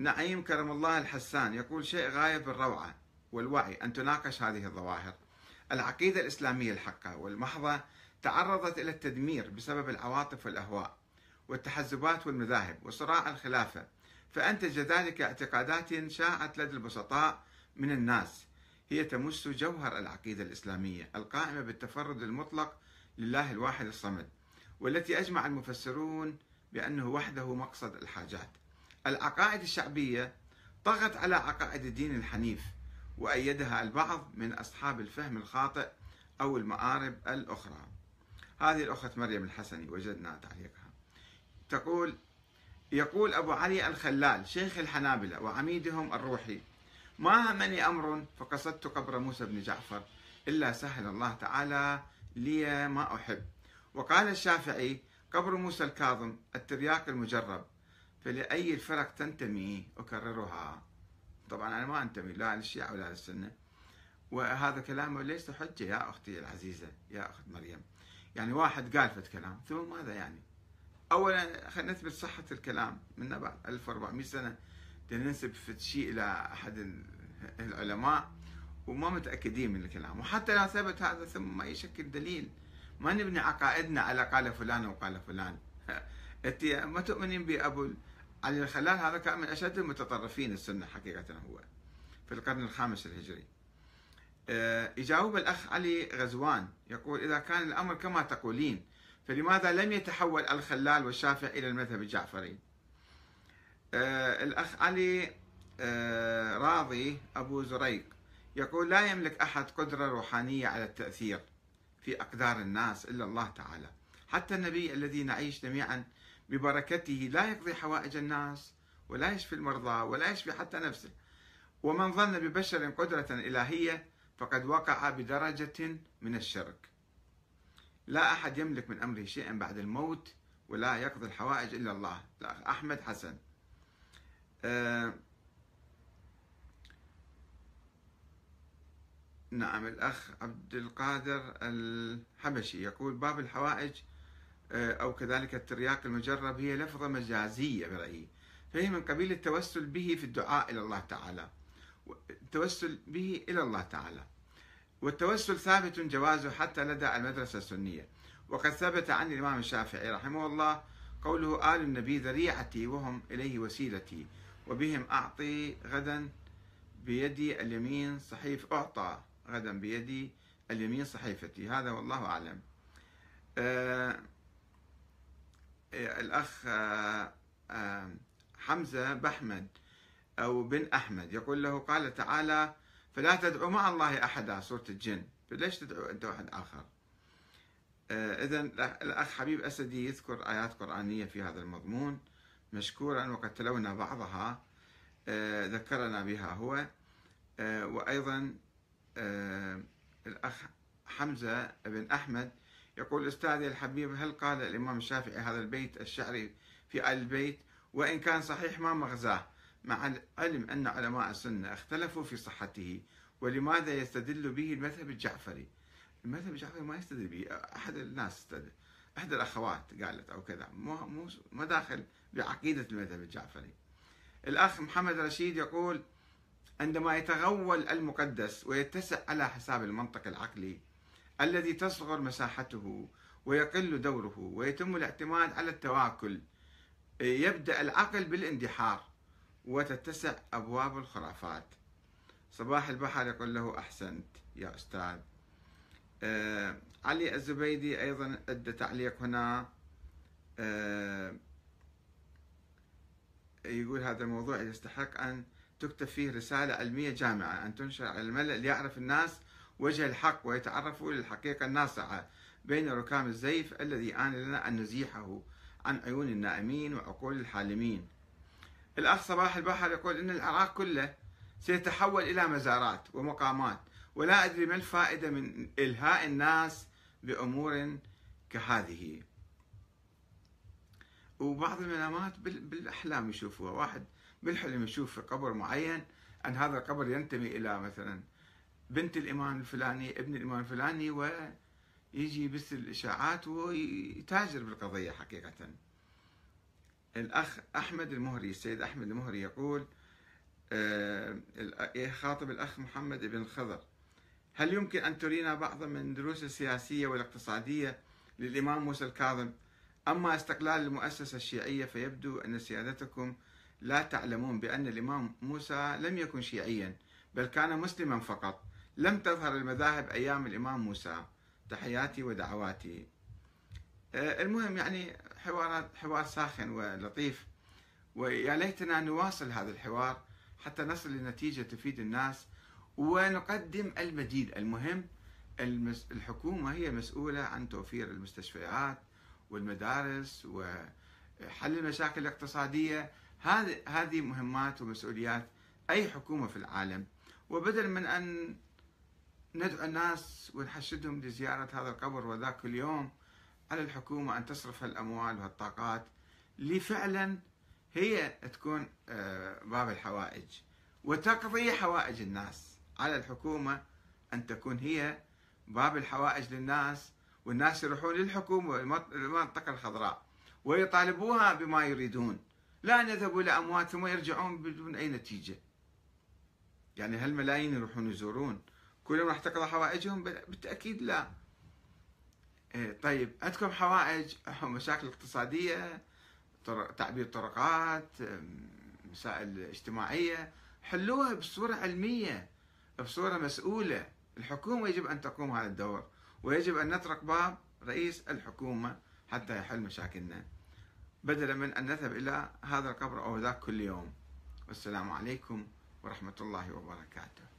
نعيم كرم الله الحسان يقول شيء غاية بالروعة والوعي أن تناقش هذه الظواهر. العقيدة الإسلامية الحقة والمحضة تعرضت إلى التدمير بسبب العواطف والأهواء والتحزبات والمذاهب وصراع الخلافة فأنتج ذلك اعتقادات شاعت لدى البسطاء من الناس. هي تمس جوهر العقيدة الإسلامية القائمة بالتفرد المطلق لله الواحد الصمد والتي أجمع المفسرون بأنه وحده مقصد الحاجات. العقائد الشعبية طغت على عقائد الدين الحنيف وأيدها البعض من أصحاب الفهم الخاطئ أو المآرب الأخرى. هذه الأخت مريم الحسني وجدنا تعليقها. تقول يقول أبو علي الخلال شيخ الحنابلة وعميدهم الروحي ما همني أمر فقصدت قبر موسى بن جعفر إلا سهل الله تعالى لي ما أحب وقال الشافعي قبر موسى الكاظم الترياق المجرب فلأي الفرق تنتمي أكررها؟ طبعا أنا ما أنتمي لا للشيعة ولا للسنة. وهذا كلامه ليس حجة يا أختي العزيزة يا أخت مريم. يعني واحد قال فت كلام ثم ماذا يعني؟ أولا خلينا نثبت صحة الكلام. من بعد 1400 سنة ننسب شيء إلى أحد العلماء وما متأكدين من الكلام. وحتى لو ثبت هذا ثم ما يشكل دليل. ما نبني عقائدنا على قال فلان وقال فلان. أنت ما تؤمنين بأبو علي الخلال هذا كان من أشد المتطرفين السنة حقيقة هو في القرن الخامس الهجري آه، يجاوب الأخ علي غزوان يقول إذا كان الأمر كما تقولين فلماذا لم يتحول الخلال والشافعي إلى المذهب الجعفري؟ آه، الأخ علي آه، راضي أبو زريق يقول لا يملك أحد قدرة روحانية على التأثير في أقدار الناس إلا الله تعالى حتى النبي الذي نعيش جميعا ببركته لا يقضي حوائج الناس ولا يشفي المرضى ولا يشفي حتى نفسه. ومن ظن ببشر قدرة إلهية فقد وقع بدرجة من الشرك. لا أحد يملك من أمره شيئا بعد الموت ولا يقضي الحوائج إلا الله. أحمد حسن. أه نعم الأخ عبد القادر الحبشي يقول باب الحوائج آه، أو كذلك الترياق المجرب هي لفظة مجازية برأيي فهي من قبيل التوسل به في الدعاء إلى الله تعالى. التوسل به إلى الله تعالى. والتوسل ثابت جوازه حتى لدى المدرسة السنية. وقد ثبت عن الإمام الشافعي رحمه الله قوله آل النبي ذريعتي وهم إليه وسيلتي وبهم أعطي غدا بيدي اليمين صحيف أعطى غدا بيدي اليمين صحيفتي. هذا والله أعلم. آه, آه، الأخ آه آه حمزة بحمد أو بن أحمد يقول له قال تعالى فلا تدعو مع الله أحدا سورة الجن. فليش تدعو أنت وأحد آخر؟ آه إذا الأخ حبيب أسدي يذكر آيات قرآنية في هذا المضمون مشكورا وقد تلونا بعضها ذكرنا بها هو. وأيضا الأخ حمزة بن أحمد يقول أستاذي الحبيب هل قال الإمام الشافعي هذا البيت الشعري في آل البيت؟ وإن كان صحيح ما مغزاه مع العلم أن علماء السنة اختلفوا في صحته ولماذا يستدل به المذهب الجعفري؟ المذهب الجعفري ما يستدل به أحد الناس استدل إحدى الأخوات قالت أو كذا مو مو ما داخل بعقيدة المذهب الجعفري. الأخ محمد رشيد يقول عندما يتغول المقدس ويتسع على حساب المنطق العقلي الذي تصغر مساحته ويقل دوره ويتم الاعتماد على التواكل. يبدأ العقل بالاندحار وتتسع أبواب الخرافات. صباح البحر يقول له أحسنت يا أستاذ. آه علي الزبيدي أيضا أدى تعليق هنا. آه يقول هذا الموضوع يستحق أن تكتب فيه رسالة علمية جامعة أن تنشر على الملأ ليعرف الناس وجه الحق ويتعرفوا للحقيقة الناصعة بين ركام الزيف الذي آن لنا أن نزيحه عن عيون النائمين وعقول الحالمين. الأخ صباح البحر يقول إن العراق كله سيتحول إلى مزارات ومقامات ولا أدري ما الفائدة من إلهاء الناس بأمور كهذه. وبعض المنامات بالأحلام يشوفوها. واحد بالحلم يشوف قبر معين أن هذا القبر ينتمي إلى مثلا بنت الإمام الفلاني ابن الإمام الفلاني ويجي يبث الإشاعات ويتاجر بالقضية حقيقة. الأخ أحمد المهري السيد أحمد المهري يقول آه، يخاطب الأخ محمد بن الخضر هل يمكن أن ترينا بعضا من دروس السياسية والاقتصادية للإمام موسى الكاظم؟ أما استقلال المؤسسة الشيعية فيبدو أن سيادتكم لا تعلمون بأن الإمام موسى لم يكن شيعيا بل كان مسلما فقط. لم تظهر المذاهب أيام الإمام موسى. تحياتي ودعواتي. آه، المهم يعني حوارات حوار ساخن ولطيف. ويا ليتنا نواصل هذا الحوار حتى نصل لنتيجة تفيد الناس ونقدم المزيد المهم الحكومة هي مسؤولة عن توفير المستشفيات والمدارس وحل المشاكل الاقتصادية. هذه هذه مهمات ومسؤوليات أي حكومة في العالم. وبدل من أن ندعو الناس ونحشدهم لزيارة هذا القبر وذاك اليوم على الحكومة أن تصرف الأموال والطاقات لفعلا هي تكون آه، باب الحوائج. وتقضي حوائج الناس. على الحكومة أن تكون هي باب الحوائج للناس والناس يروحون للحكومة المنطقة الخضراء ويطالبوها بما يريدون. لا أن يذهبوا إلى أموات ثم يرجعون بدون أي نتيجة. يعني هالملايين يروحون يزورون. كلهم راح تقضى حوائجهم بالتأكيد لا. إيه، طيب عندكم حوائج مشاكل اقتصادية تعبير طرقات مسائل اجتماعية حلوها بصورة علمية بصورة مسؤولة. الحكومة يجب أن تقوم هذا الدور ويجب أن نطرق باب رئيس الحكومة حتى يحل مشاكلنا بدلا من أن نذهب إلى هذا القبر أو ذاك كل يوم. والسلام عليكم ورحمة الله وبركاته.